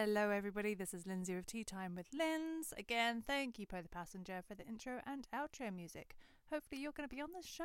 Hello, everybody. This is Lindsay of Tea Time with Linz. Again, thank you, Po the Passenger, for the intro and outro music. Hopefully, you're going to be on the show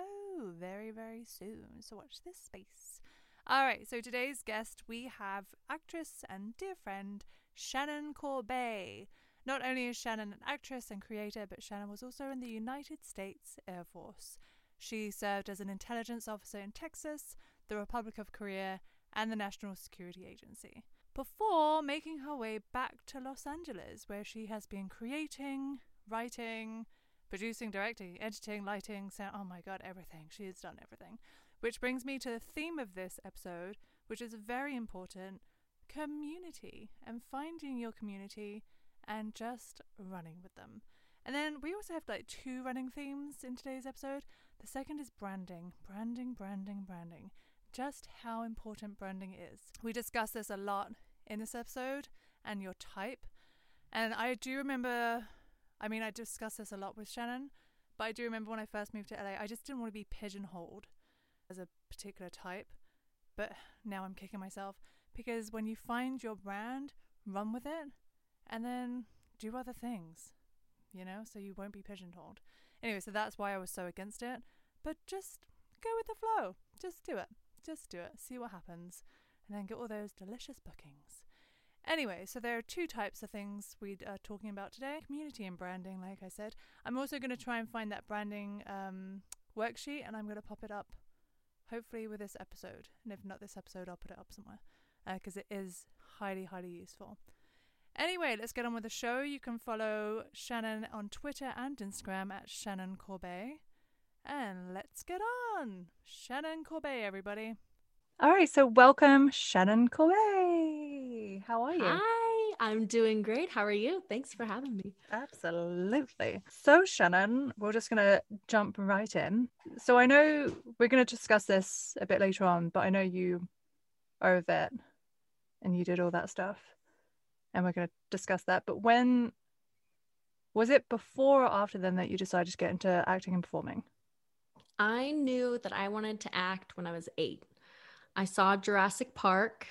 very, very soon. So, watch this space. All right, so today's guest, we have actress and dear friend Shannon Corbet. Not only is Shannon an actress and creator, but Shannon was also in the United States Air Force. She served as an intelligence officer in Texas, the Republic of Korea, and the National Security Agency before making her way back to Los Angeles, where she has been creating, writing, producing, directing, editing, lighting, sound. Oh my god, everything. She has done everything. Which brings me to the theme of this episode, which is very important community and finding your community and just running with them. And then we also have like two running themes in today's episode. The second is branding, branding, branding, branding just how important branding is. We discuss this a lot in this episode and your type. And I do remember, I mean, I discussed this a lot with Shannon, but I do remember when I first moved to LA, I just didn't want to be pigeonholed as a particular type. But now I'm kicking myself because when you find your brand, run with it and then do other things, you know, so you won't be pigeonholed. Anyway, so that's why I was so against it. But just go with the flow, just do it. Just do it, see what happens, and then get all those delicious bookings. Anyway, so there are two types of things we are talking about today community and branding, like I said. I'm also going to try and find that branding um, worksheet and I'm going to pop it up hopefully with this episode. And if not this episode, I'll put it up somewhere because uh, it is highly, highly useful. Anyway, let's get on with the show. You can follow Shannon on Twitter and Instagram at Shannon Corbet. And let's get on. Shannon Corbet, everybody. All right, so welcome, Shannon Corbet. How are you? Hi, I'm doing great. How are you? Thanks for having me. Absolutely. So, Shannon, we're just going to jump right in. So, I know we're going to discuss this a bit later on, but I know you are a vet and you did all that stuff, and we're going to discuss that. But when was it before or after then that you decided to get into acting and performing? I knew that I wanted to act when I was eight. I saw Jurassic Park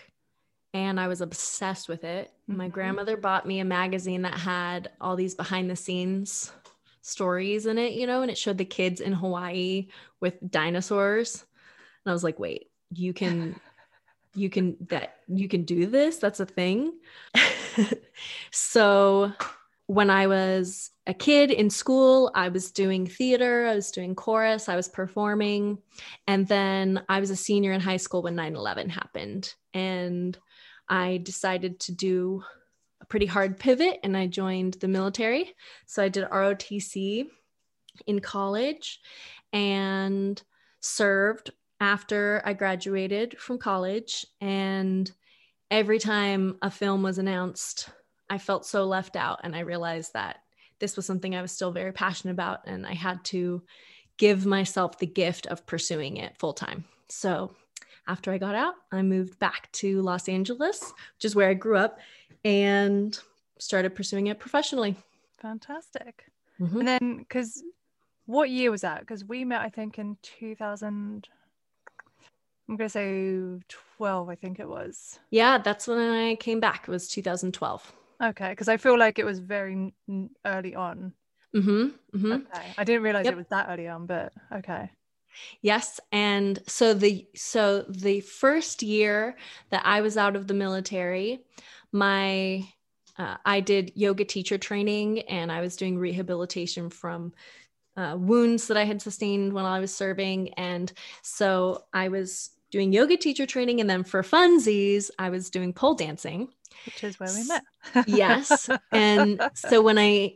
and I was obsessed with it. Mm-hmm. My grandmother bought me a magazine that had all these behind the scenes stories in it, you know, and it showed the kids in Hawaii with dinosaurs. And I was like, wait, you can you can that you can do this? That's a thing. so when I was a kid in school, I was doing theater, I was doing chorus, I was performing. And then I was a senior in high school when 9 11 happened. And I decided to do a pretty hard pivot and I joined the military. So I did ROTC in college and served after I graduated from college. And every time a film was announced, I felt so left out. And I realized that this was something I was still very passionate about. And I had to give myself the gift of pursuing it full time. So after I got out, I moved back to Los Angeles, which is where I grew up, and started pursuing it professionally. Fantastic. Mm-hmm. And then, because what year was that? Because we met, I think, in 2000. I'm going to say 12, I think it was. Yeah, that's when I came back. It was 2012. Okay, because I feel like it was very n- early on. Mm-hmm, mm-hmm. Okay, I didn't realize yep. it was that early on, but okay. Yes, and so the so the first year that I was out of the military, my uh, I did yoga teacher training, and I was doing rehabilitation from uh, wounds that I had sustained when I was serving, and so I was doing yoga teacher training, and then for funsies, I was doing pole dancing which is where we met. yes. And so when I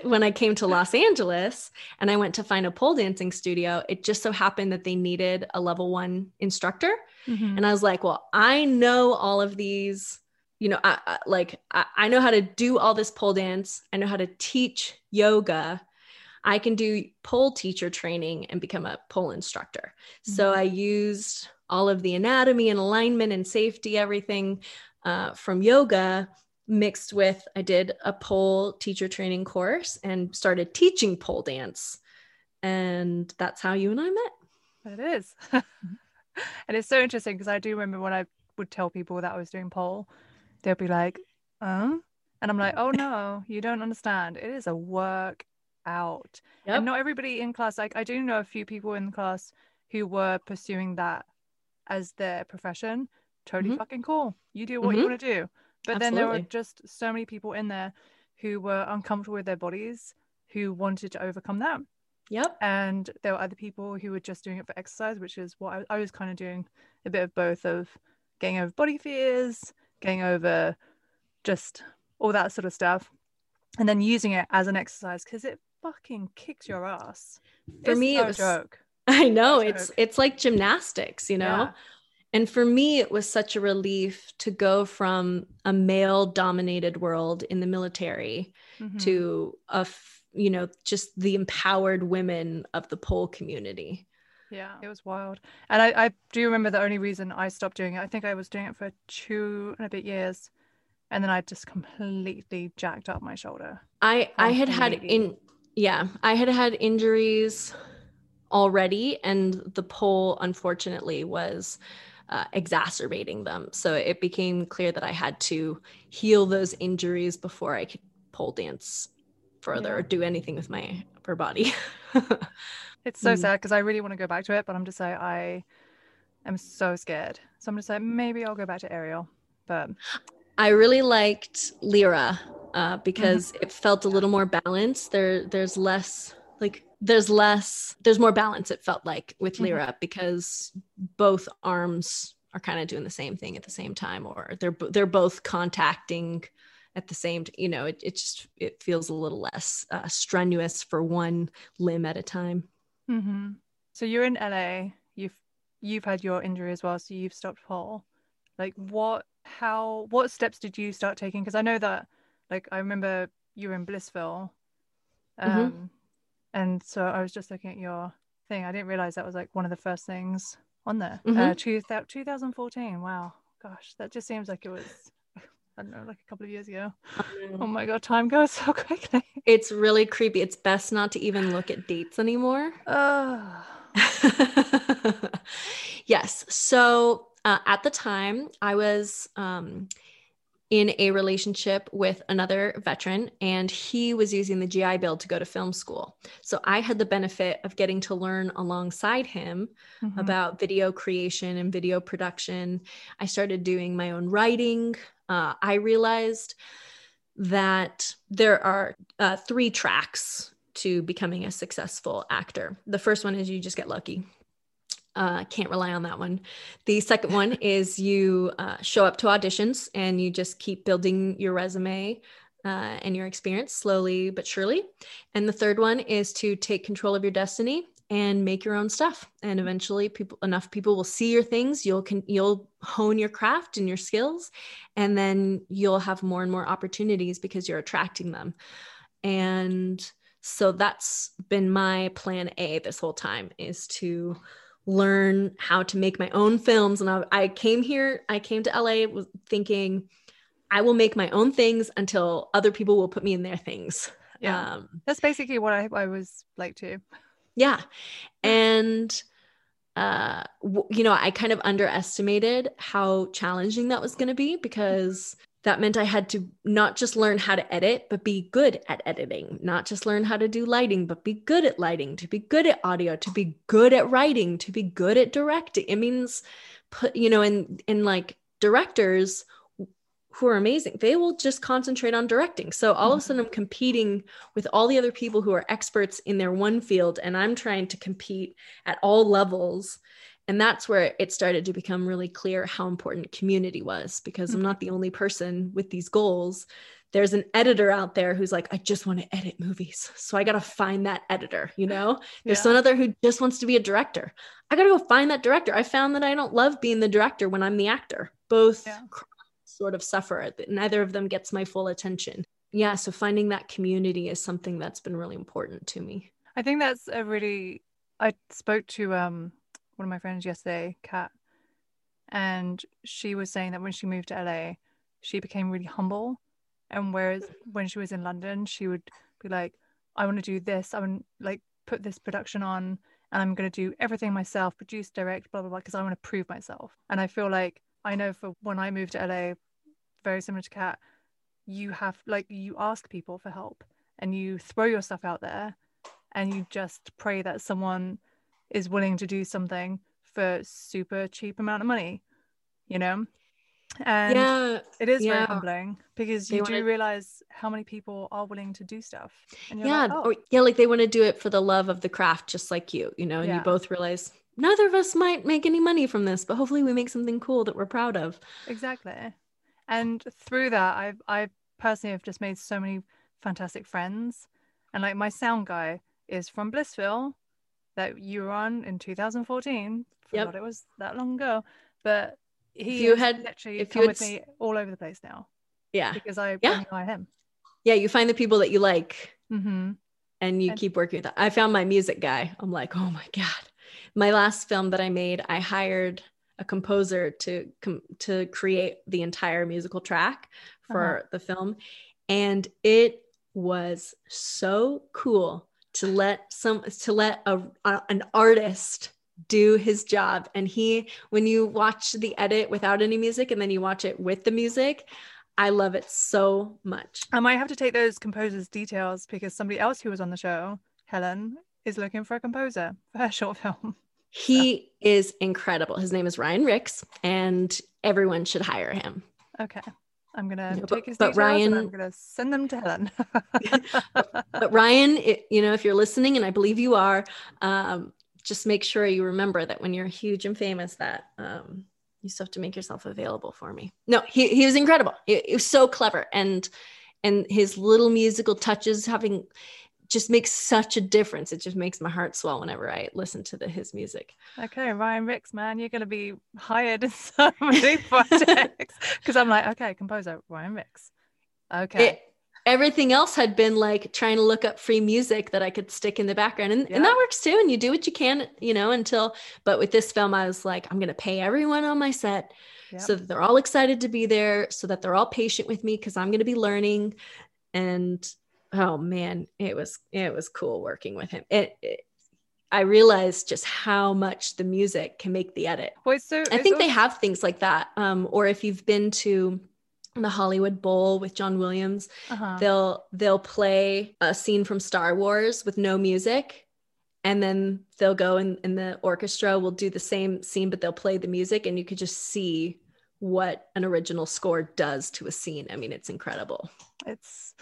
when I came to Los Angeles and I went to find a pole dancing studio, it just so happened that they needed a level 1 instructor. Mm-hmm. And I was like, well, I know all of these you know, I, I like I, I know how to do all this pole dance. I know how to teach yoga. I can do pole teacher training and become a pole instructor. Mm-hmm. So I used all of the anatomy and alignment and safety, everything uh, from yoga mixed with I did a pole teacher training course and started teaching pole dance. And that's how you and I met. It is. and it's so interesting because I do remember when I would tell people that I was doing pole, they'll be like, uh? and I'm like, oh no, you don't understand. It is a work out. Yep. And not everybody in class, like I do know a few people in the class who were pursuing that as their profession. Totally mm-hmm. fucking cool. You do what mm-hmm. you want to do. But Absolutely. then there were just so many people in there who were uncomfortable with their bodies who wanted to overcome that. Yep. And there were other people who were just doing it for exercise, which is what I, I was kind of doing a bit of both of getting over body fears, getting over just all that sort of stuff, and then using it as an exercise because it fucking kicks your ass. For it's me, no it was joke. I know it's it's like gymnastics, you know. Yeah. And for me, it was such a relief to go from a male dominated world in the military mm-hmm. to a, you know, just the empowered women of the pole community. Yeah, it was wild. And I, I do remember the only reason I stopped doing it, I think I was doing it for two and a bit years. And then I just completely jacked up my shoulder. I, I had had in, yeah, I had had injuries already. And the pole, unfortunately, was uh, exacerbating them. So it became clear that I had to heal those injuries before I could pole dance further yeah. or do anything with my upper body. it's so mm. sad because I really want to go back to it, but I'm just like I am so scared. So I'm just like maybe I'll go back to aerial. But I really liked Lyra uh, because mm-hmm. it felt a little more balanced. There, there's less like there's less there's more balance it felt like with mm-hmm. lyra mm-hmm. because both arms are kind of doing the same thing at the same time or they're they're both contacting at the same you know it, it just it feels a little less uh, strenuous for one limb at a time mm-hmm. so you're in la you've you've had your injury as well so you've stopped pole like what how what steps did you start taking because i know that like i remember you were in blissville mm-hmm. um mm-hmm. And so I was just looking at your thing. I didn't realize that was like one of the first things on there. Uh, mm-hmm. Uh, two, 2014. Wow. Gosh, that just seems like it was, I don't know, like a couple of years ago. Oh my God, time goes so quickly. It's really creepy. It's best not to even look at dates anymore. Oh. yes. So uh, at the time, I was um, in a relationship with another veteran, and he was using the GI Bill to go to film school. So I had the benefit of getting to learn alongside him mm-hmm. about video creation and video production. I started doing my own writing. Uh, I realized that there are uh, three tracks to becoming a successful actor. The first one is you just get lucky. Uh, can't rely on that one. The second one is you uh, show up to auditions and you just keep building your resume uh, and your experience slowly but surely. And the third one is to take control of your destiny and make your own stuff. And eventually, people enough people will see your things. You'll can you'll hone your craft and your skills, and then you'll have more and more opportunities because you're attracting them. And so that's been my plan A this whole time is to learn how to make my own films. And I, I came here, I came to LA thinking I will make my own things until other people will put me in their things. Yeah. Um, That's basically what I, I was like too. Yeah. And, uh, w- you know, I kind of underestimated how challenging that was going to be because that meant I had to not just learn how to edit, but be good at editing, not just learn how to do lighting, but be good at lighting, to be good at audio, to be good at writing, to be good at directing. It means put, you know, in in like directors who are amazing, they will just concentrate on directing. So all of a mm-hmm. sudden I'm competing with all the other people who are experts in their one field and I'm trying to compete at all levels and that's where it started to become really clear how important community was because I'm not the only person with these goals. There's an editor out there who's like, I just want to edit movies. So I got to find that editor, you know? There's yeah. some other who just wants to be a director. I got to go find that director. I found that I don't love being the director when I'm the actor. Both yeah. sort of suffer. Neither of them gets my full attention. Yeah. So finding that community is something that's been really important to me. I think that's a really, I spoke to, um, one of my friends yesterday, Kat, and she was saying that when she moved to LA, she became really humble. And whereas when she was in London, she would be like, I want to do this. I want like put this production on and I'm going to do everything myself, produce, direct, blah, blah, blah, because I want to prove myself. And I feel like I know for when I moved to LA, very similar to Kat, you have like you ask people for help and you throw your stuff out there and you just pray that someone is willing to do something for super cheap amount of money you know and yeah it is very humbling because They you do wanna- realize how many people are willing to do stuff and yeah like, oh, or, yeah like they want to do it for the love of the craft just like you you know and Yeah. you both realize neither of us might make any money from this but hopefully we make something cool that we're proud of Exactly. And through that, I've I personally have just made so many fantastic friends. And like my sound guy is from Blissville that you were on in 2014. Yep. Forgot it was that long ago. But he you had- literally if come you with me all over the place now yeah because I Yeah. only him. yeah you find the people that you like Mm-hmm. and you And- keep working with that. I found my music guy. I'm like, oh my god. My last film that I made, I hired a composer to com- to create the entire musical track for Uh-huh. the film, and it was so cool to let some to let a, a an artist do his job and he when you watch the edit without any music and then you watch it with the music i love it so much I might have to take those composers' details because somebody else who was on the show, Helen, is looking for a composer for her short film. He is incredible. His name is Ryan Ricks, and everyone should hire him. Okay. I'm gonna Yeah, take but- his but and I'm Ryan- gonna send them to Helen. But Ryan, it, you know, if you're listening, and I believe you are, um, just make sure you remember that when you're huge and famous, that um, you still have to make yourself available for me. No, he he was incredible. He, he was so clever, and and his little musical touches having just makes such a difference. It just makes my heart swell whenever I listen to the, his music. okay, Ryan Ricks, man, you're gonna be hired in so many projects. Because I'm like, okay, composer Ryan Ricks. Okay. it, everything else had been like trying to look up free music that I could stick in the background. And, Yeah. and that works too. And you do what you can, you know, until, but with this film, I was like, I'm going to pay everyone on my set Yep. so that they're all excited to be there, so that they're all patient with me because I'm going to be learning. And oh man, it was, it was cool working with him. It, it I realized just how much the music can make the edit. So, I think they have things like that. Um, or if you've been to the Hollywood Bowl with John Williams, uh-huh. they'll they'll play a scene from Star Wars with no music. And then they'll go and, and the orchestra will do the same scene, but they'll play the music, and you could just see what an original score does to a scene. I mean, it's incredible. it's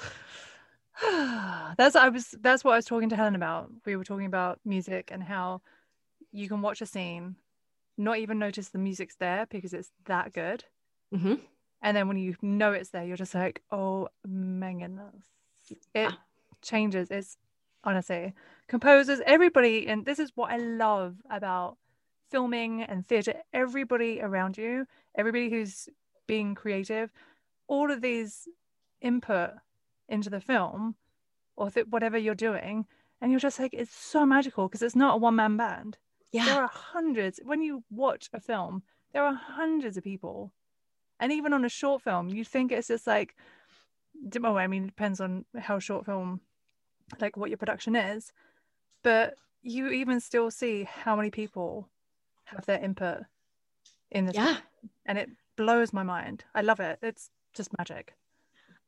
that's I was that's what I was talking to Helen about. We were talking about music and how you can watch a scene, not even notice the music's there because it's that good. hmm And then when you know it's there, you're just like, oh my goodness. It Ah. changes. It's honestly composers, everybody, and this is what I love about filming and theatre. Everybody around you, everybody who's being creative, all of these input into the film or th- whatever you're doing, and you're just like, it's so magical because it's not a one man band. Yeah. there are hundreds when you watch a film there are hundreds of people. And even on a short film you think it's just like well i mean it depends on how short film like what your production is but you even still see how many people have their input in this Yeah. and it blows my mind. I love it. It's just magic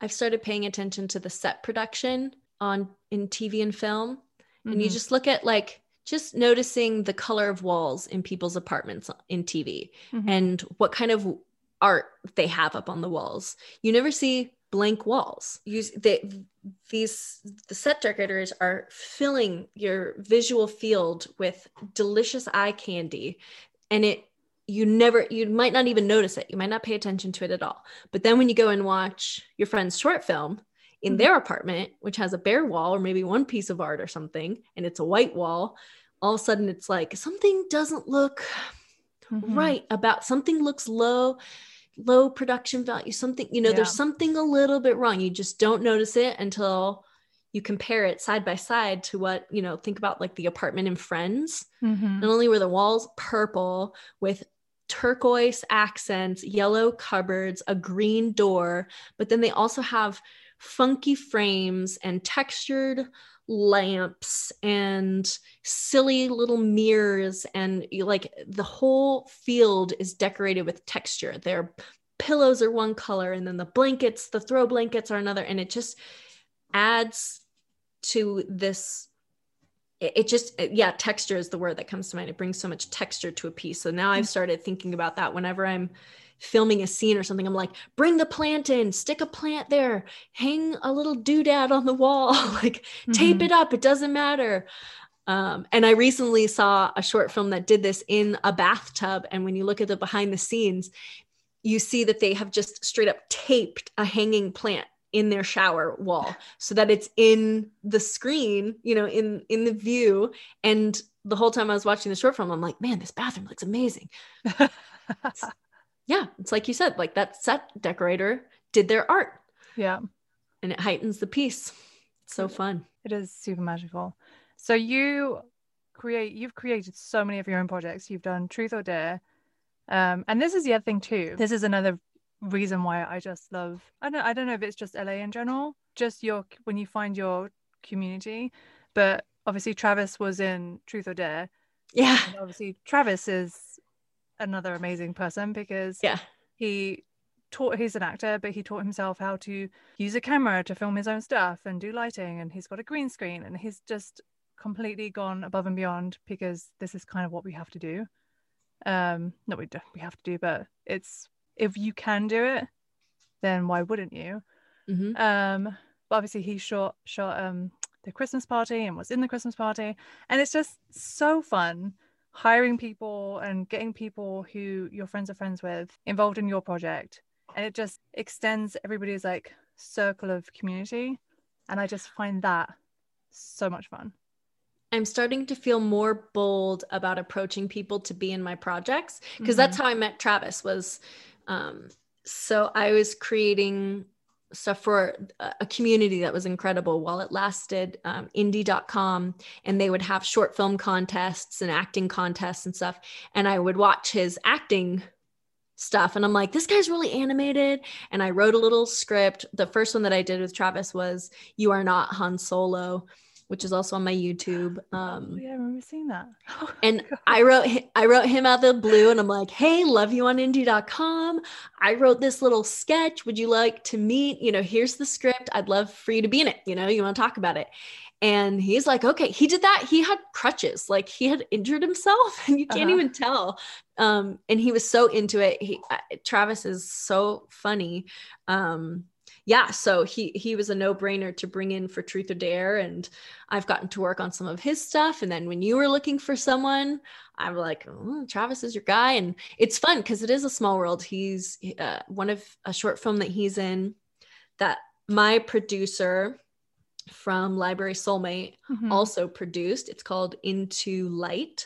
I've started paying attention to the set production on in TV and film. and you Mhm. just look at like just noticing the color of walls in people's apartments in TV Mhm. and what kind of art they have up on the walls. You never see blank walls. You they, these the set decorators are filling your visual field with delicious eye candy and it you never you might not even notice it. You might not pay attention to it at all. But then when you go and watch your friend's short film in Mhm. their apartment, which has a bare wall or maybe one piece of art or something, and it's a white wall, all of a sudden it's like something doesn't look Mhm. right about something looks low low production value something you know there's something a little bit wrong you just don't notice it until you compare it side by side to what you know think about like the apartment in friends Mhm. not only were the walls purple with turquoise accents, yellow cupboards, a green door, but then they also have funky frames and textured lamps and silly little mirrors and like the whole field is decorated with texture. They're pillows are one color and then the blankets, the throw blankets are another. And it just adds to this. It, it just, yeah, texture is the word that comes to mind. It brings so much texture to a piece. So now I've mm. started thinking about that whenever I'm filming a scene or something, I'm like, bring the plant in, stick a plant there, hang a little doodad on the wall, like mm-hmm. tape it up. It doesn't matter. Um, and I recently saw a short film that did this in a bathtub. And when you look at the behind the scenes, you see that they have just straight up taped a hanging plant in their shower wall so that it's in the screen, you know, in in the view. And the whole time I was watching the short film, I'm like, man, this bathroom looks amazing. yeah, it's like you said, like that set decorator did their art. Yeah. And it heightens the piece. It's so fun. It is super magical. So you create you've created so many of your own projects. You've done Truth or Dare. Um, and this is the other thing too. This is another reason why I just love I don't I don't know if it's just LA in general, just your when you find your community. But obviously Travis was in Truth or Dare. Yeah. Obviously Travis is another amazing person because yeah he taught he's an actor but he taught himself how to use a camera to film his own stuff and do lighting and he's got a green screen and he's just completely gone above and beyond because this is kind of what we have to do um not we don't—we have to do but it's if you can do it then why wouldn't you? Mm-hmm. um but obviously he shot shot um the christmas party and was in the christmas party. And it's just so fun hiring people and getting people who your friends are friends with involved in your project. And it just extends everybody's like circle of community. And i just find that so much fun. I'm starting to feel more bold about approaching people to be in my projects because mm-hmm. that's how i met travis was um, so i was creating stuff for a community that was incredible while it lasted um, indie.com and they would have short film contests and acting contests and stuff and i would watch his acting stuff and i'm like this guy's really animated and i wrote a little script. The first one that i did with travis was you are not han solo which is also on my YouTube. Oh, um, oh, yeah, I remember seeing that. Oh, and I wrote I wrote him out the blue, and I'm like, "Hey, love you on indie.com. I wrote this little sketch. Would you like to meet? You know, here's the script. I'd love for you to be in it. You know, you want to talk about it." And he's like, "Okay." He did that. He had crutches, like he had injured himself, and you can't uh-huh. even tell. Um, and he was so into it. He uh, Travis is so funny. Um, yeah, so he he was a no-brainer to bring in for Truth or Dare and I've gotten to work on some of his stuff and then when you were looking for someone, I'm like, oh, Travis is your guy and it's fun cuz it is a small world. He's uh, one of a short film that he's in that my producer from Library Soulmate mm-hmm. also produced. It's called Into Light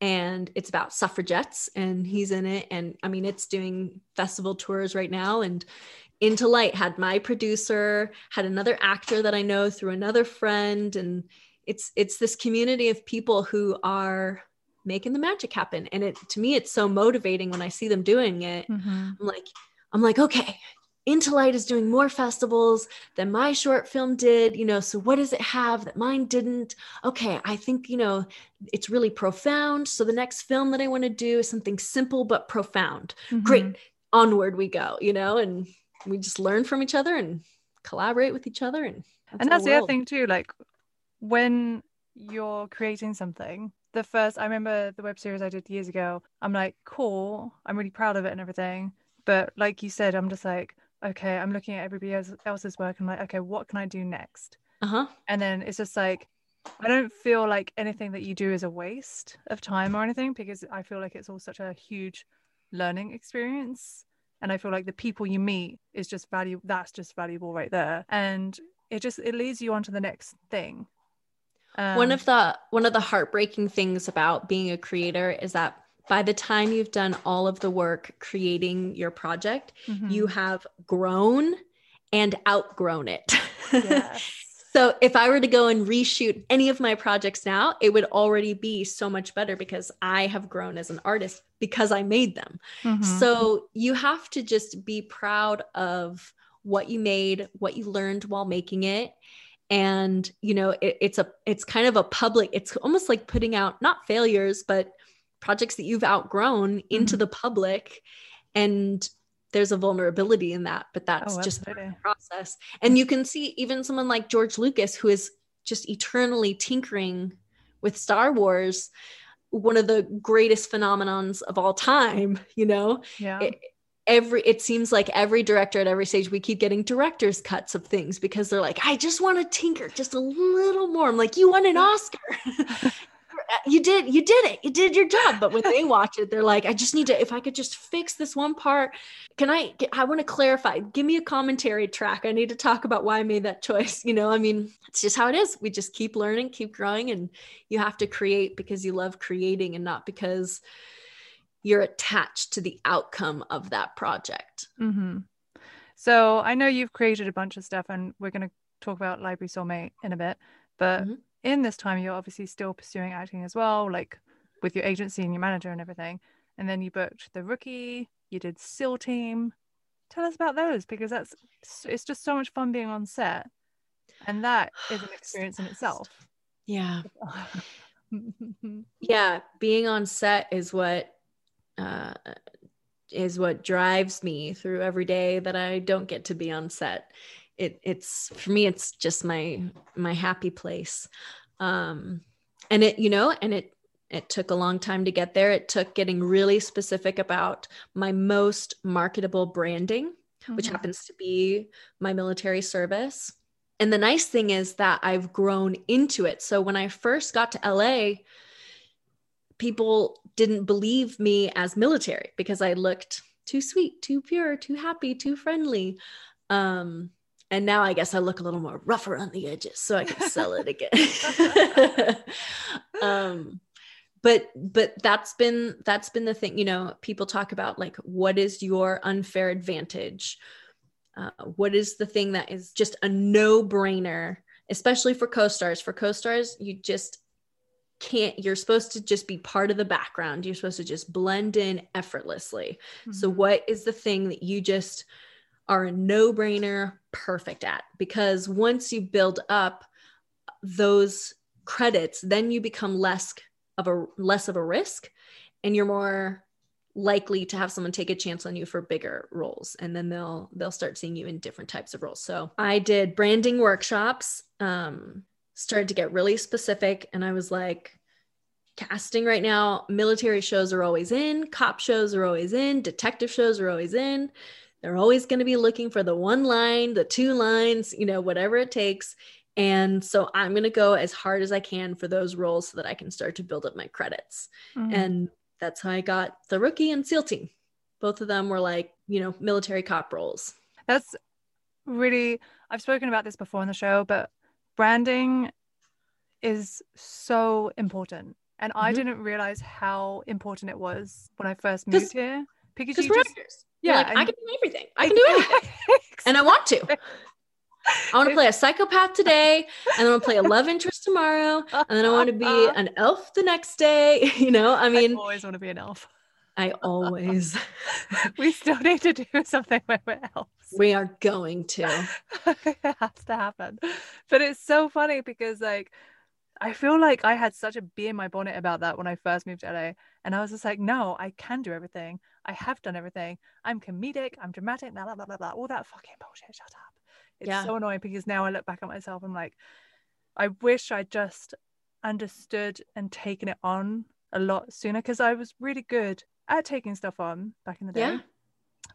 and it's about suffragettes and he's in it and i mean it's doing festival tours right now and into light had my producer had another actor that i know through another friend and it's it's this community of people who are making the magic happen. And it to me it's so motivating when i see them doing it. Mm-hmm. i'm like i'm like okay into light is doing more festivals than my short film did you know so what does it have that mine didn't? Okay i think you know it's really profound. So the next film that i want to do is something simple but profound. Mm-hmm. great onward we go you know and we just learn from each other and collaborate with each other and that's and that's the other thing too like when you're creating something the first i remember the web series i did years ago i'm like cool i'm really proud of it and everything. But like you said i'm just like okay i'm looking at everybody else's work and I'm like okay what can i do next? Uh-huh. And then it's just like i don't feel like anything that you do is a waste of time or anything because i feel like it's all such a huge learning experience and i feel like the people you meet is just value that's just valuable right there and it just it leads you on to the next thing um, one of the one of the heartbreaking things about being a creator is that by the time you've done all of the work creating your project mm-hmm. you have grown and outgrown it yes. So if I were to go and reshoot any of my projects now, it would already be so much better because I have grown as an artist because I made them. Mm-hmm. So you have to just be proud of what you made, what you learned while making it. And you know, it, it's a it's kind of a public, it's almost like putting out not failures, but projects that you've outgrown into mm-hmm. the public and there's a vulnerability in that, but that's Oh, just part of absolutely. the process. And you can see even someone like George Lucas, who is just eternally tinkering with Star Wars, one of the greatest phenomenons of all time, you know, Yeah. it, every it seems like every director at every stage we keep getting director's cuts of things because they're like i just want to tinker just a little more i'm like you want an oscar you did you did it you did your job but when they watch it they're like i just need to if i could just fix this one part can i get, i want to clarify give me a commentary track i need to talk about why i made that choice you know i mean it's just how it is we just keep learning keep growing and you have to create because you love creating and not because you're attached to the outcome of that project. hmm So I know you've created a bunch of stuff, and we're going to talk about Library Soulmate in a bit. But Mhm. In this time, you're obviously still pursuing acting as well, like with your agency and your manager and everything. And then you booked The Rookie. You did SEAL Team. Tell us about those because that's it's just so much fun being on set, and that is an experience in itself. Yeah. Yeah. Being on set is what uh, is what drives me through every day that I don't get to be on set. It it's for me, it's just my my happy place. Um and it, you know, and it it took a long time to get there. It took getting really specific about my most marketable branding. which Mhm. happens to be my military service. And the nice thing is that I've grown into it. So when I first got to LA, people didn't believe me as military because I looked too sweet, too pure, too happy, too friendly. Um, and now I guess I look a little more rougher on the edges so I can sell it again. um, but but that's been that's been the thing you know people talk about like what is your unfair advantage uh, what is the thing that is just a no-brainer especially for co-stars for co-stars you just can't you're supposed to just be part of the background you're supposed to just blend in effortlessly so Mhm. what is the thing that you just are a no-brainer perfect at because once you build up those credits then you become less of a less of a risk and you're more likely to have someone take a chance on you for bigger roles and then they'll they'll start seeing you in different types of roles. So i did branding workshops um started to get really specific and i was like casting right now military shows are always in cop shows are always in detective shows are always in they're always going to be looking for the one line the two lines you know whatever it takes and so i'm going to go as hard as i can for those roles so that i can start to build up my credits Mhm. and that's how i got the rookie and seal team both of them were like you know military cop roles That's really, I've spoken about this before on the show, but branding is so important. And I Mhm. didn't realize how important it was when I first moved here because you just, actors yeah, like, i can do everything i can do anything and i want to I want to play a psychopath today, and then I want to play a love interest tomorrow, and then I want to be an elf the next day. You know, I mean, I always want to be an elf. I always, we still need to do something where we're elves. we are going to. it has to happen. But it's so funny because like I feel like I had such a bee in my bonnet about that when I first moved to LA. And I was just like, no, I can do everything. I have done everything. I'm comedic, I'm dramatic, blah blah blah blah blah. All that fucking bullshit. Shut up. It's Yeah. so annoying because now I look back at myself, I'm like, I wish I just understood and taken it on a lot sooner because I was really good at taking stuff on back in the day Yeah.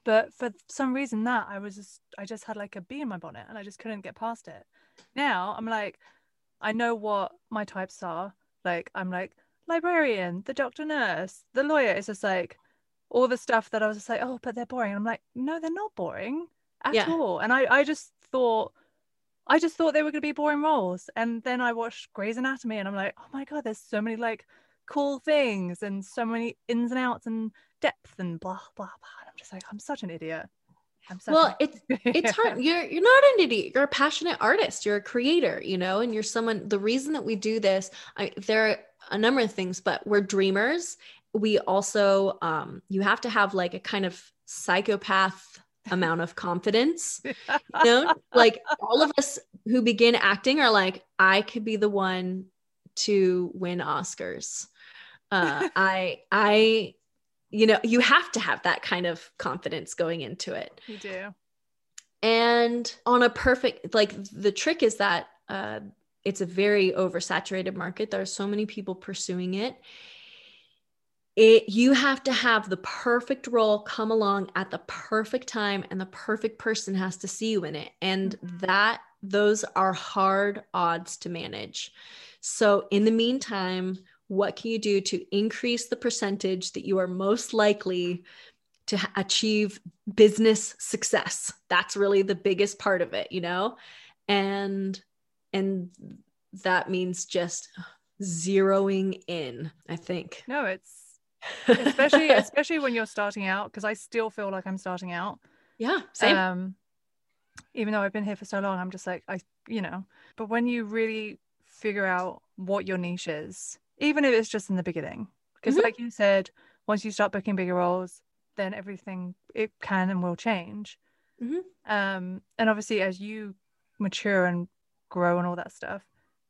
but for some reason that i was just i just had like a bee in my bonnet and i just couldn't get past it now i'm like i know what my types are like i'm like librarian the doctor nurse the lawyer is just like all the stuff that i was just like oh but they're boring and i'm like no they're not boring at Yeah. all and i i just thought i just thought they were going to be boring roles and then i watched Grey's Anatomy and i'm like oh my god there's so many like cool things and so many ins and outs and depth and blah blah blah and i'm just like i'm such an idiot i'm such Well, an it's it's hard. You're you're not an idiot. You're a passionate artist. You're a creator, you know, and you're someone. The reason that we do this, I, there are a number of things, but we're dreamers. We also, um, you have to have like a kind of psychopath amount of confidence. You know, like all of us who begin acting are like, I could be the one to win Oscars. Uh, I I you know, you have to have that kind of confidence going into it. You do. And on a perfect, like the trick is that uh, it's a very oversaturated market. There are so many people pursuing it. It you have to have the perfect role come along at the perfect time, and the perfect person has to see you in it. And Mhm. that those are hard odds to manage. So, in the meantime, what can you do to increase the percentage that you are most likely to achieve business success? That's really the biggest part of it, you know? And and that means just zeroing in, I think. No, it's especially especially when you're starting out because I still feel like I'm starting out. yeah, same. Um, even though I've been here for so long, I'm just like I, you know. But when you really figure out what your niche is, even if it's just in the beginning, because Mhm. like you said, once you start booking bigger roles, then everything it can and will change. Mhm. Um, and obviously as you mature and grow and all that stuff,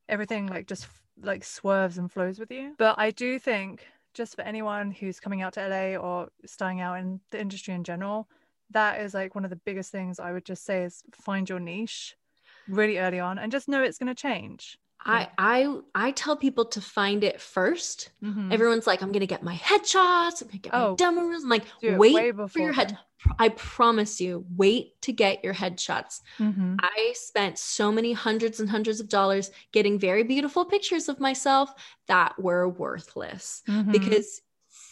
everything like just like swerves and flows with you. But I do think just for anyone who's coming out to LA or starting out in the industry in general, that is like one of the biggest things I would just say is find your niche really early on and just know it's going to change. I I I tell people to find it 1st Mhm. Everyone's like, I'm gonna get my headshots, I'm gonna get Oh, my demo reels. I'm like, wait for your head. then. I promise you, wait to get your headshots. Mhm. I spent so many hundreds and hundreds of dollars getting very beautiful pictures of myself that were worthless Mhm. because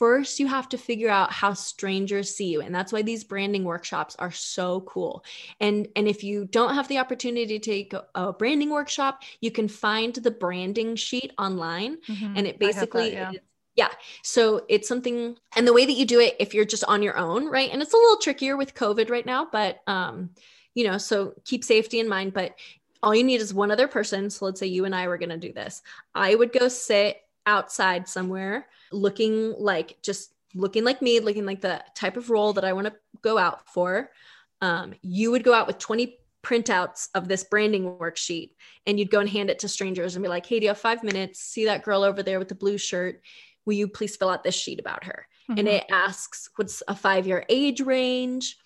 first you have to figure out how strangers see you and that's why these branding workshops are so cool and and if you don't have the opportunity to take a, a branding workshop you can find the branding sheet online Mhm. and it that, basically yeah. is- yeah so it's something and the way that you do it if you're just on your own right and it's a little trickier with covid right now but um you know so keep safety in mind but all you need is one other person so let's say you and i were going to do this i would go sit outside somewhere looking like just looking like me looking like the type of role that i want to go out for um, you would go out with 20 printouts of this branding worksheet and you'd go and hand it to strangers and be like hey do you have five minutes? See that girl over there with the blue shirt? Will you please fill out this sheet about her? And Mhm. it asks what's a five year age range?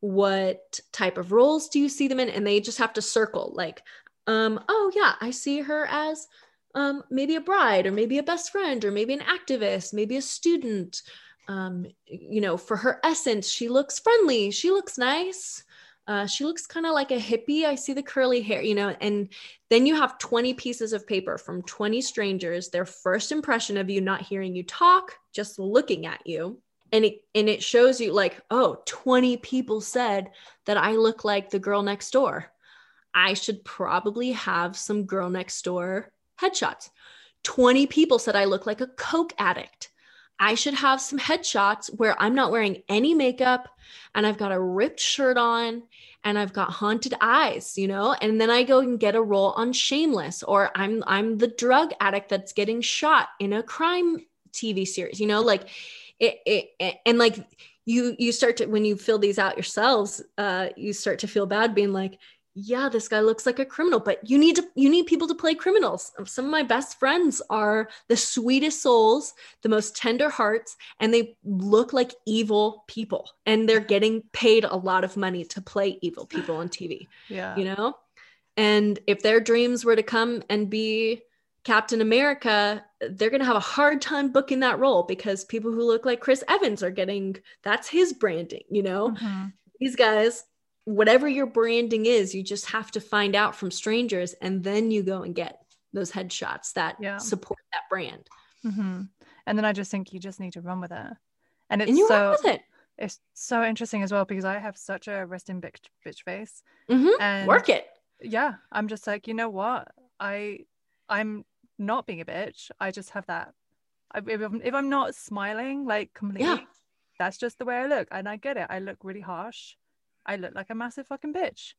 What type of roles do you see them in? And they just have to circle like um oh yeah i see her as um maybe a bride or maybe a best friend or maybe an activist maybe a student um you know for her essence she looks friendly she looks nice uh, she looks kind of like a hippie. I see the curly hair, you know, and then you have 20 pieces of paper from 20 strangers, their first impression of you, not hearing you talk, just looking at you. And it, and it shows you like, oh, 20 people said that I look like the girl next door. I should probably have some girl next door headshots. 20 people said I look like a Coke addict. I should have some headshots where I'm not wearing any makeup and I've got a ripped shirt on and I've got haunted eyes, you know? And then I go and get a role on Shameless or I'm I'm the drug addict that's getting shot in a crime TV series, you know, like it, it, it and like you you start to when you fill these out yourselves, uh you start to feel bad being like yeah this guy looks like a criminal but you need to you need people to play criminals some of my best friends are the sweetest souls the most tender hearts and they look like evil people and they're getting paid a lot of money to play evil people on tv yeah. you know and if their dreams were to come and be captain america they're going to have a hard time booking that role because people who look like chris evans are getting that's his branding you know Mhm. these guys whatever your branding is you just have to find out from strangers and then you go and get those headshots that Yeah. support that brand Mhm. And then I just think you just need to run with it. And it's and you so it it's so interesting as well because I have such a resting bitch, bitch face. Mhm. And work it yeah, I'm just like, you know what? I I'm not being a bitch. I just have that. I, if, I'm, if I'm not smiling like completely, that's just the way I look, and I get it. I look really harsh. I look like a massive fucking bitch.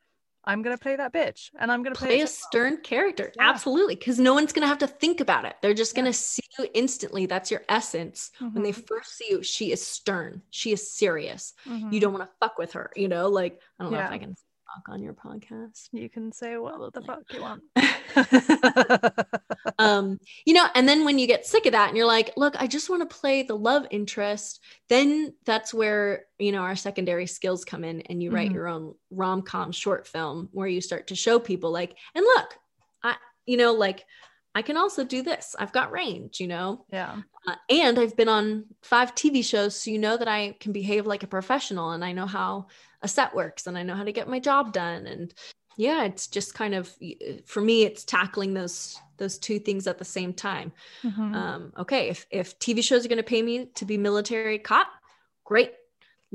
I'm gonna play that bitch, and I'm gonna play, play a well. stern character Yeah. absolutely because no one's going to have to think about it they're just going Yeah. to see you instantly that's your essence when they Mhm. first see you she is stern she is serious you Mhm. don't want to fuck with her you know like i don't know if i can talk on your podcast. You can say what the fuck you want. um, you know, and then when you get sick of that and you're like, look, I just want to play the love interest, then that's where, you know, our secondary skills come in and you write Mhm. your own rom com short film where you start to show people, like, and look, I, you know, like, I can also do this. I've got range, you know, yeah. uh, and I've been on five TV shows. So you know that I can behave like a professional and I know how a set works and I know how to get my job done. And yeah, it's just kind of, for me, it's tackling those those two things at the same time. Mhm. Um, okay, if if TV shows are going to pay me to be military cop, great.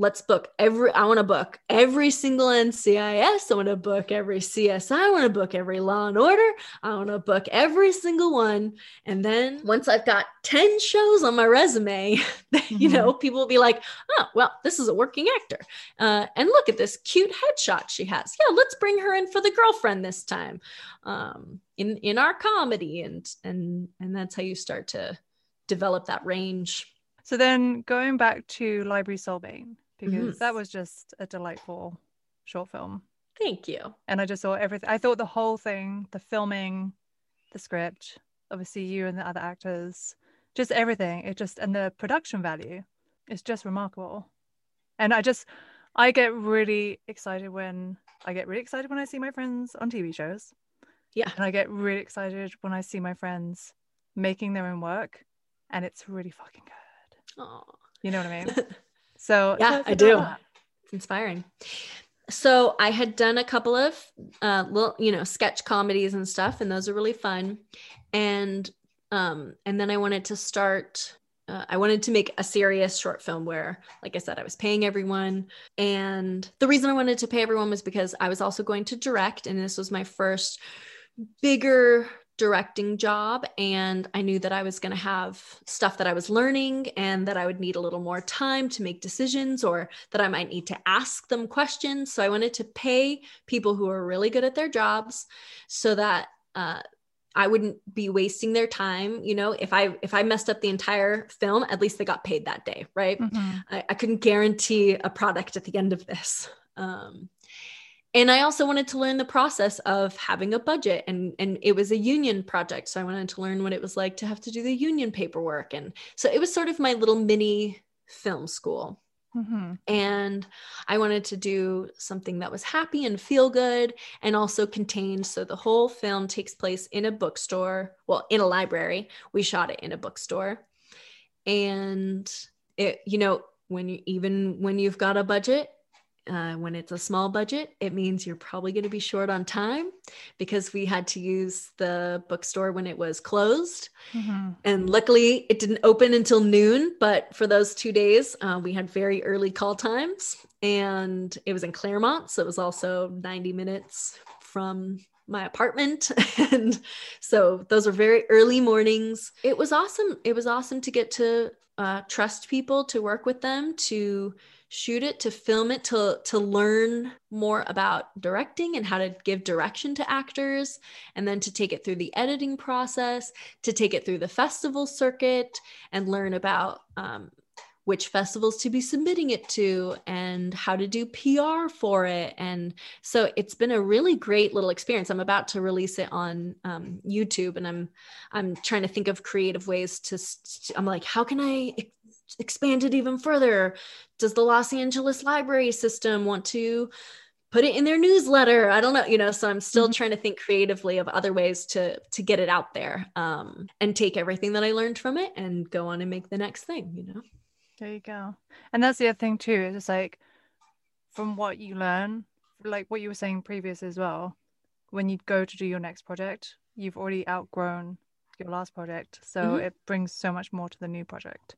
Let's book every. I want to book every single NCIS. I want to book every CSI. I want to book every Law and Order. I want to book every single one. And then once I've got ten shows on my resume, you know, people will be like, "Oh, well, this is a working actor." Uh, and look at this cute headshot she has. Yeah, let's bring her in for the girlfriend this time um, in in our comedy, and and and that's how you start to develop that range. So then going back to Library Soulmate, because Mhm. that was just a delightful short film. Thank you. And I just saw everything, I thought the whole thing, the filming, the script, obviously you and the other actors, just everything, it just, and the production value is just remarkable. And I just, I get really excited when, I get really excited when I see my friends on TV shows. Yeah. And I get really excited when I see my friends making their own work and it's really fucking good. You know what I mean? So Yeah, I do. that. It's inspiring. So I had done a couple of uh, little, you know, sketch comedies and stuff, and those are really fun. And um, and then I wanted to start. Uh, I wanted to make a serious short film where, like I said, I was paying everyone. And the reason I wanted to pay everyone was because I was also going to direct, and this was my first bigger directing job and i knew that i was going to have stuff that i was learning and that i would need a little more time to make decisions or that i might need to ask them questions so i wanted to pay people who are really good at their jobs so that uh, i wouldn't be wasting their time you know if i if i messed up the entire film at least they got paid that day right Mhm. I, I couldn't guarantee a product at the end of this. Um, and I also wanted to learn the process of having a budget, and and it was a union project, so I wanted to learn what it was like to have to do the union paperwork, and so it was sort of my little mini film school. Mhm. And I wanted to do something that was happy and feel good, and also contained. So the whole film takes place in a bookstore, well, in a library. We shot it in a bookstore, and it, you know, when you even when you've got a budget uh, when it's a small budget it means you're probably going to be short on time because we had to use the bookstore when it was closed. Mhm. and luckily it didn't open until noon but for those two days uh, we had very early call times. And it was in claremont so it was also 90 minutes from my apartment. And so those were very early mornings. It was awesome. It was awesome to get to uh, trust people to work with them to shoot it to film it to to learn more about directing and how to give direction to actors and then to take it through the editing process to take it through the festival circuit and learn about um, which festivals to be submitting it to and how to do PR for it. And so it's been a really great little experience. I'm about to release it on um, YouTube, and I'm I'm trying to think of creative ways to. st- I'm like, how can I ex- expand it even further? Does the Los Angeles Library System want to? put it in their newsletter i don't know you know so i'm still Mhm. trying to think creatively of other ways to to get it out there um and take everything that i learned from it and go on and make the next thing you know There you go. And that's the other thing too. It's just like from what you learn, like what you were saying previous as well, when you go to do your next project, you've already outgrown your last project. So Mhm. it brings so much more to the new project.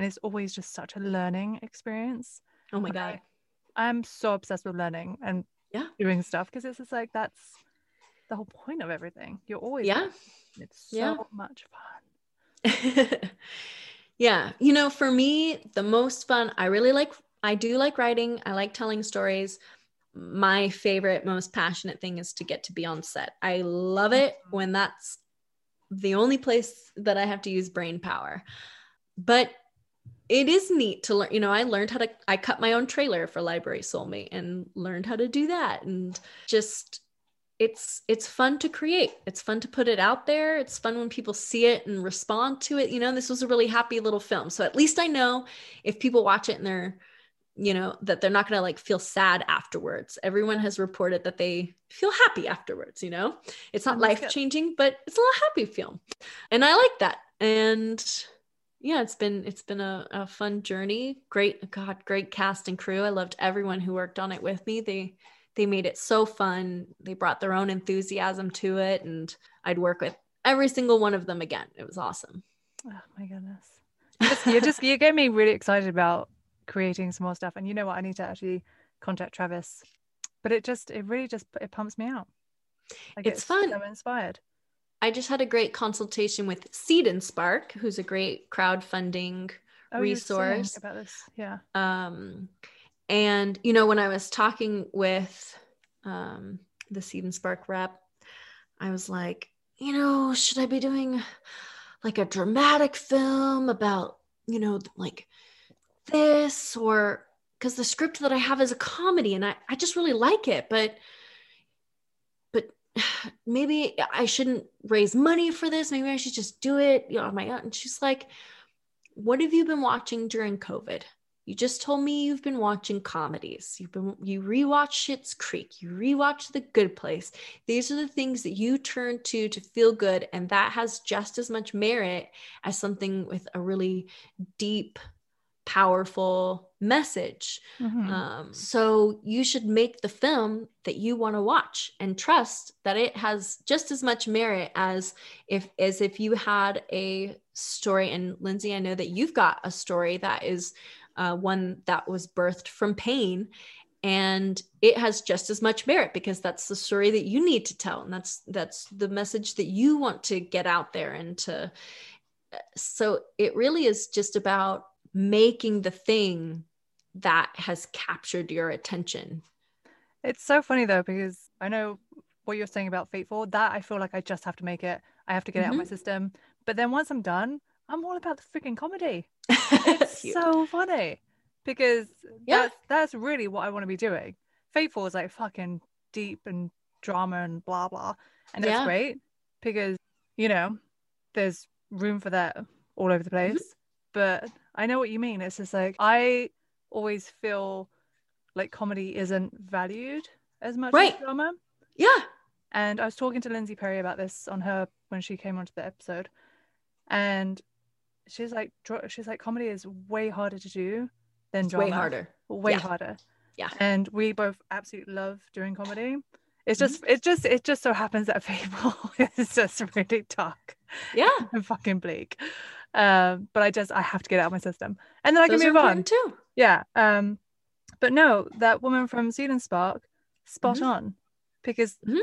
And it's always just such a learning experience. oh my god I'm so obsessed with learning and Yeah. doing stuff because it's just like that's the whole point of everything. You're always yeah learning. It's so Yeah. much fun. yeah you know for me the most fun i really like i do like writing i like telling stories my favorite most passionate thing is to get to be on set i love it Mhm. when that's the only place that i have to use brain power but it is neat to learn. You know, I learned how to, I cut my own trailer for Library Soulmate and learned how to do that. And just, it's it's fun to create. It's fun to put it out there. It's fun when people see it and respond to it. You know this was a really happy little film. So at least i know if people watch it and they're you know that they're not going to like feel sad afterwards. Everyone has reported that they feel happy afterwards you know? It's not life changing but it's a little happy film. And i like that. And yeah it's been it's been a, a fun journey great god great cast and crew i loved everyone who worked on it with me they they made it so fun they brought their own enthusiasm to it and i'd work with every single one of them again it was awesome oh my goodness you just you just you get me really excited about creating some more stuff. And you know what? I need to actually contact Travis. But it just, it really just, it pumps me out. Like it's, it's fun. I'm inspired. I just had a great consultation with Seed and Spark, who's a great crowdfunding oh, resource about this. Yeah. Um, and you know, when I was talking with um, the Seed and Spark rep, I was like, you know, should I be doing like a dramatic film about, you know, like this or because the script that I have is a comedy and I, I just really like it, but but maybe I shouldn't raise money for this. Maybe I should just do it you know, on my own. And she's like, What have you been watching during COVID? You just told me you've been watching comedies. You've been you rewatch Schitt's Creek, you rewatch The Good Place. These are the things that you turn to to feel good, and that has just as much merit as something with a really deep powerful message. Mm-hmm. Um, so you should make the film that you want to watch and trust that it has just as much merit as if as if you had a story. And Lindsay, I know that you've got a story that is uh, one that was birthed from pain and it has just as much merit because that's the story that you need to tell and that's that's the message that you want to get out there and to so it really is just about making the thing that has captured your attention. It's so funny though, because I know what you're saying about Fateful, that I feel like I just have to make it. I have to get mm-hmm. it out of my system. But then once I'm done, I'm all about the freaking comedy. It's so funny because yeah. that's, that's really what I want to be doing. Fateful is like fucking deep and drama and blah blah. And it's yeah. great because, you know, there's room for that all over the mm-hmm. place. Mm-hmm. But I know what you mean. It's just like I always feel like comedy isn't valued as much right. as drama. Yeah. And I was talking to Lindsay Perry about this on her when she came onto the episode, and she's like, she's like, comedy is way harder to do than it's drama. Way harder. Way yeah. harder. Yeah. And we both absolutely love doing comedy. It's just, mm-hmm. it just, it just so happens that Fable is just really dark. Yeah. and fucking bleak. Um, but I just I have to get out of my system, and then I Those can move on too. Yeah. Um, but no, that woman from Seed and Spark, spot mm-hmm. on, because mm-hmm.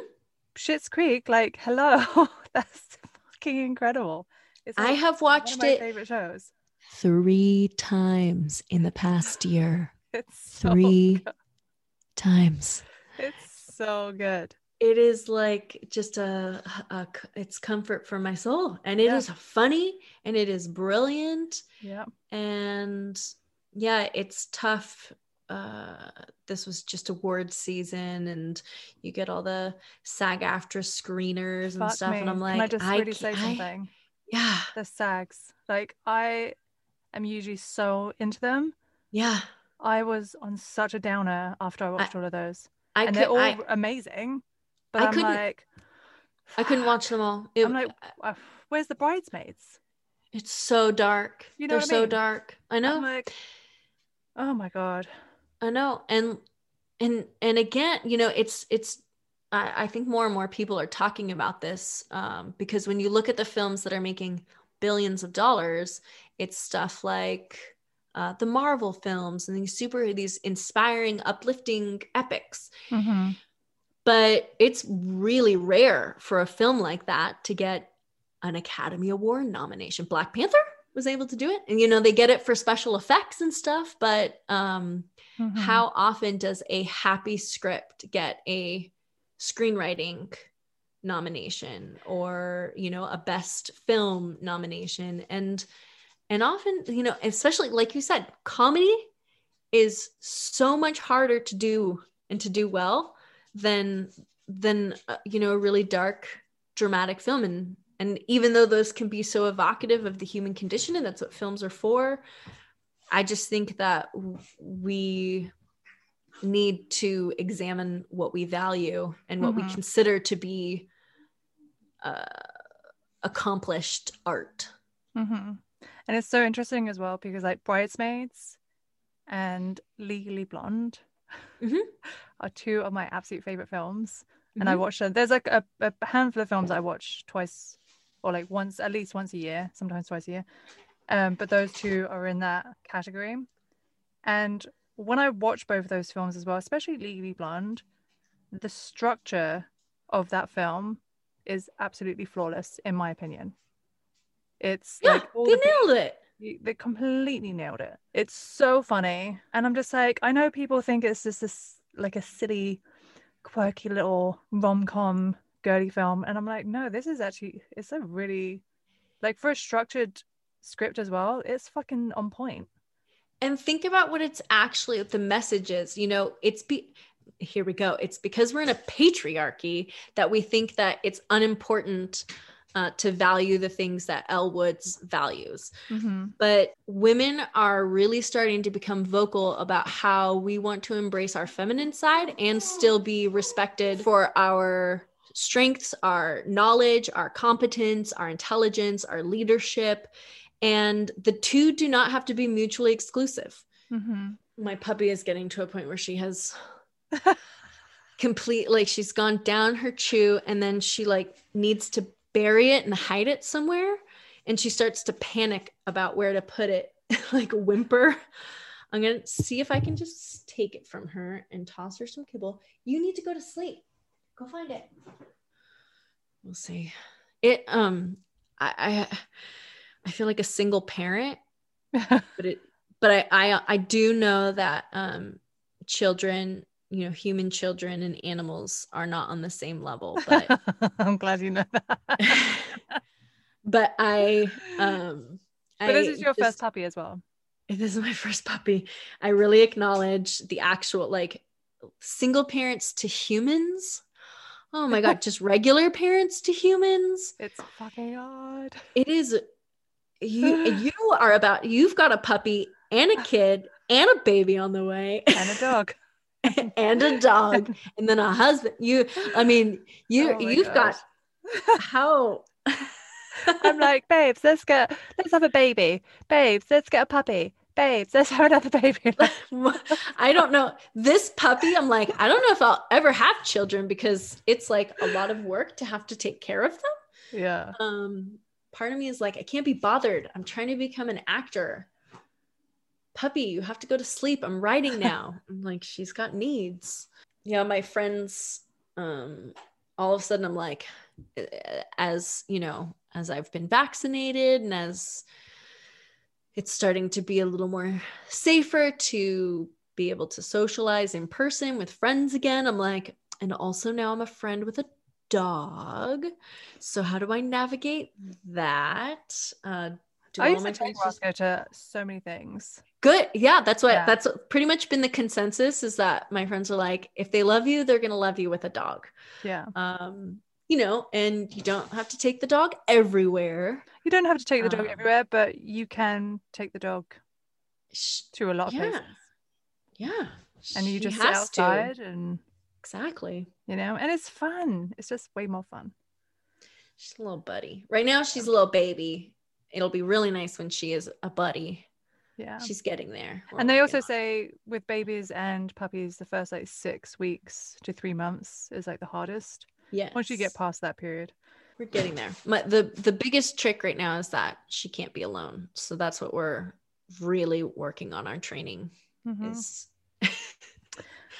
Schitt's Creek, like, hello, that's fucking incredible. It's like I have watched it. Favorite shows. Three times in the past year. It's so three good. times. It's so good it is like just a, a, it's comfort for my soul and it yeah. is funny and it is brilliant yeah. and yeah it's tough uh this was just award season and you get all the SAG-AFTRA screeners and stuff me. and i'm like Can i just I, really say something? Yeah. The sags like i am usually so into them. Yeah. I was on such a downer after i watched I, all of those I and could, they're all I, amazing but I I'm couldn't, like, I couldn't watch them all. It, I'm like, where's the bridesmaids? It's so dark. You know They're so mean? dark. I know. I'm like, oh my god. I know. And and and again, you know, it's it's. I, I think more and more people are talking about this um, because when you look at the films that are making billions of dollars, it's stuff like uh, the Marvel films and these super these inspiring, uplifting epics. Mm-hmm but it's really rare for a film like that to get an Academy Award nomination. Black Panther was able to do it, and you know they get it for special effects and stuff. But um, mm-hmm. how often does a happy script get a screenwriting nomination or you know a best film nomination? And And often, you know, especially like you said, comedy is so much harder to do and to do well than than uh, you know a really dark dramatic film and and even though those can be so evocative of the human condition and that's what films are for i just think that we need to examine what we value and what mm-hmm. we consider to be uh, accomplished art mm-hmm. and it's so interesting as well because like bridesmaids and legally blonde mm-hmm. are two of my absolute favorite films and mm-hmm. I watch them. There's like a, a handful of films I watch twice or like once, at least once a year, sometimes twice a year. Um, but those two are in that category. And when I watch both of those films as well, especially Legally Blonde, the structure of that film is absolutely flawless, in my opinion. It's yeah, like they the nailed it. They completely nailed it. It's so funny, and I'm just like, I know people think it's just this like a silly quirky little rom-com girly film. And i'm like no this is actually it's a really like for a structured script as well it's fucking on point. And think about what it's actually the message is you know it's be here we go. It's because we're in a patriarchy that we think that it's unimportant uh, to value the things that Elle Woods values. Mm-hmm. But women are really starting to become vocal about how we want to embrace our feminine side and still be respected for our strengths, our knowledge, our competence, our intelligence, our leadership. And the two do not have to be mutually exclusive. Mm-hmm. My puppy is getting to a point where she has complete, like, she's gone down her chew and then she, like, needs to bury it and hide it somewhere and she starts to panic about where to put it like whimper. I'm gonna see if i can just take it from her and toss her some kibble. You need to go to sleep. Go find it. We'll see. It um i i, I feel like a single parent but it but I, I i do know that um children you know human children and animals are not on the same level but i'm glad you know that. But i um but I this is your just, first puppy as well. This is my first puppy. I really acknowledge the actual like single parents to humans. Oh my god just regular parents to humans. It's fucking odd. It is you you are about you've got a puppy and a kid and a baby on the way. And a dog and a dog and then a husband. You i mean you oh you've gosh. got how i'm like babes let's get let's have a baby. Babes let's get a puppy. Babes let's have another baby. I don't know. This puppy i'm like i don't know if i'll ever have children because it's like a lot of work to have to take care of them. Yeah. Um part of me is like i can't be bothered. I'm trying to become an actor puppy, you have to go to sleep. I'm writing now. I'm like, she's got needs. Yeah, my friends, um, all of a sudden I'm like, as you know, as I've been vaccinated and as it's starting to be a little more safer to be able to socialize in person with friends again. I'm like, and also now I'm a friend with a dog. So how do I navigate that? Uh, do I used to take Roscoe to so many things. Good. Yeah, that's what yeah. that's pretty much been the consensus is that my friends are like, if they love you, they're gonna love you with a dog. Yeah. Um, you know, and you don't have to take the dog everywhere. You don't have to take the dog um, everywhere, but you can take the dog to a lot of yeah. places. Yeah. And you just sit outside to. and exactly. You know, and it's fun. It's just way more fun. She's a little buddy. Right now she's a little baby it'll be really nice when she is a buddy. Yeah. She's getting there. and they also say with babies and puppies, the first like six weeks to three months is like the hardest. Yeah. Once you get past that period. We're getting there. But the the biggest trick right now is that she can't be alone. So that's what we're really working on our training mm-hmm. is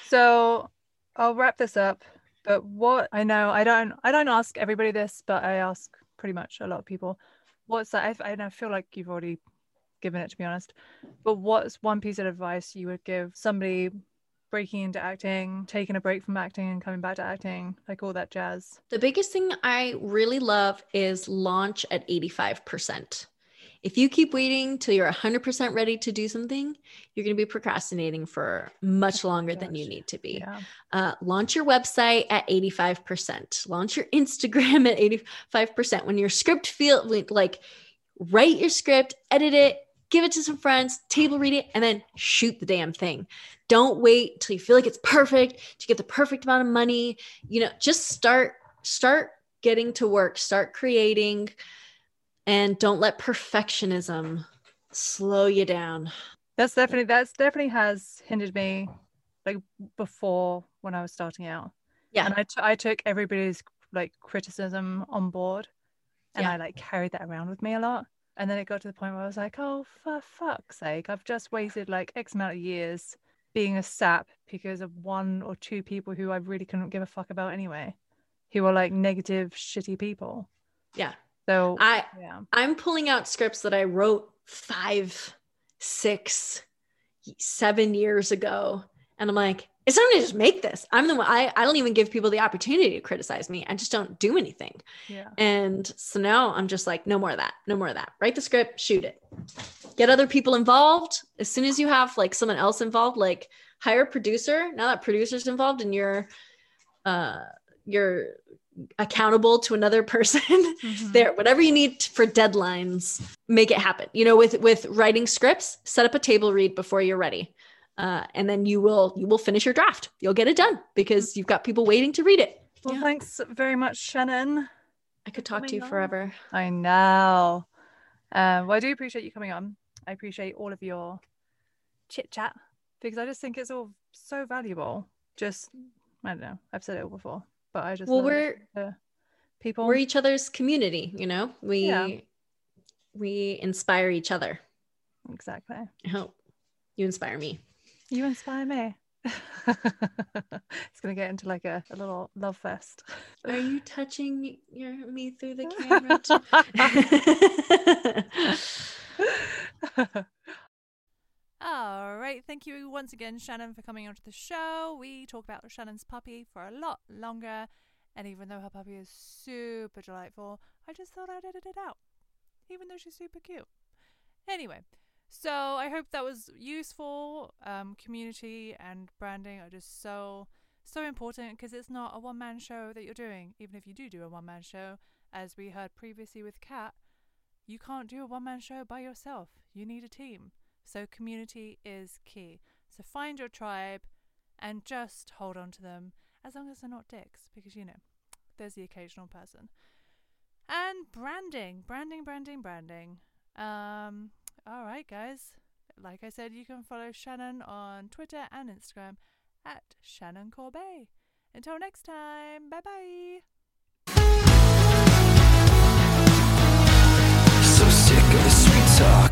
so I'll wrap this up. But what I know, I don't I don't ask everybody this, but I ask pretty much a lot of people what's that? I, I feel like you've already given it to be honest. But what's one piece of advice you would give somebody breaking into acting, taking a break from acting and coming back to acting, like all that jazz? The biggest thing I really love is launch at 85%. If you keep waiting till you're 100% ready to do something, you're going to be procrastinating for much longer than you need to be. Yeah. Uh, launch your website at 85%. Launch your Instagram at 85%. When your script feel like write your script, edit it, give it to some friends, table read it, and then shoot the damn thing. Don't wait till you feel like it's perfect to get the perfect amount of money. You know, just start start getting to work, start creating and don't let perfectionism slow you down. That's definitely that's definitely has hindered me like before when I was starting out. Yeah. And I, t- I took everybody's like criticism on board and Yeah. I like carried that around with me a lot. And then it got to the point where I was like, oh, for fuck's sake, I've just wasted like X amount of years being a sap because of one or two people who I really couldn't give a fuck about anyway, who are like negative, shitty people. Yeah. So, I yeah. I'm pulling out scripts that I wrote five, six, seven years ago. And I'm like, it's time to just make this. I'm the one I, I don't even give people the opportunity to criticize me. I just don't do anything. Yeah. And so now I'm just like, no more of that. No more of that. Write the script, shoot it. Get other people involved. As soon as you have like someone else involved, like hire a producer. Now that producer's involved and you're uh you're accountable to another person, Mhm. there whatever you need for deadlines, make it happen. You know, with with writing scripts, set up a table read before you're ready. Uh, and then you will you will finish your draft. You'll get it done because you've got people waiting to read it. Well, Yeah. thanks very much, Shannon. I could talk to you on. forever. I know. Um, well, I do appreciate you coming on. I appreciate all of your chit chat because I just think it's all so valuable. Just, I don't know. I've said it all before, but I just Well, we're people. we're each other's community you know we Yeah. we inspire each other exactly. i hope you inspire me You inspire me. it's gonna get into like a, a little love fest. are you touching your me through the camera? All right. Thank you once again, Shannon, for coming onto the show. We talk about Shannon's puppy for a lot longer. And even though her puppy is super delightful, I just thought I'd edit it out, even though she's super cute. Anyway, so I hope that was useful. Um, community and branding are just so, so important because it's not a one man show that you're doing. Even if you do do a one man show, as we heard previously with Kat, you can't do a one man show by yourself. You need a team. So, community is key. So, find your tribe and just hold on to them as long as they're not dicks, because you know, there's the occasional person. And branding, branding, branding, branding. Um, all right, guys. Like I said, you can follow Shannon on Twitter and Instagram at Shannon Corbet. Until next time, bye bye. So sick of the sweet talk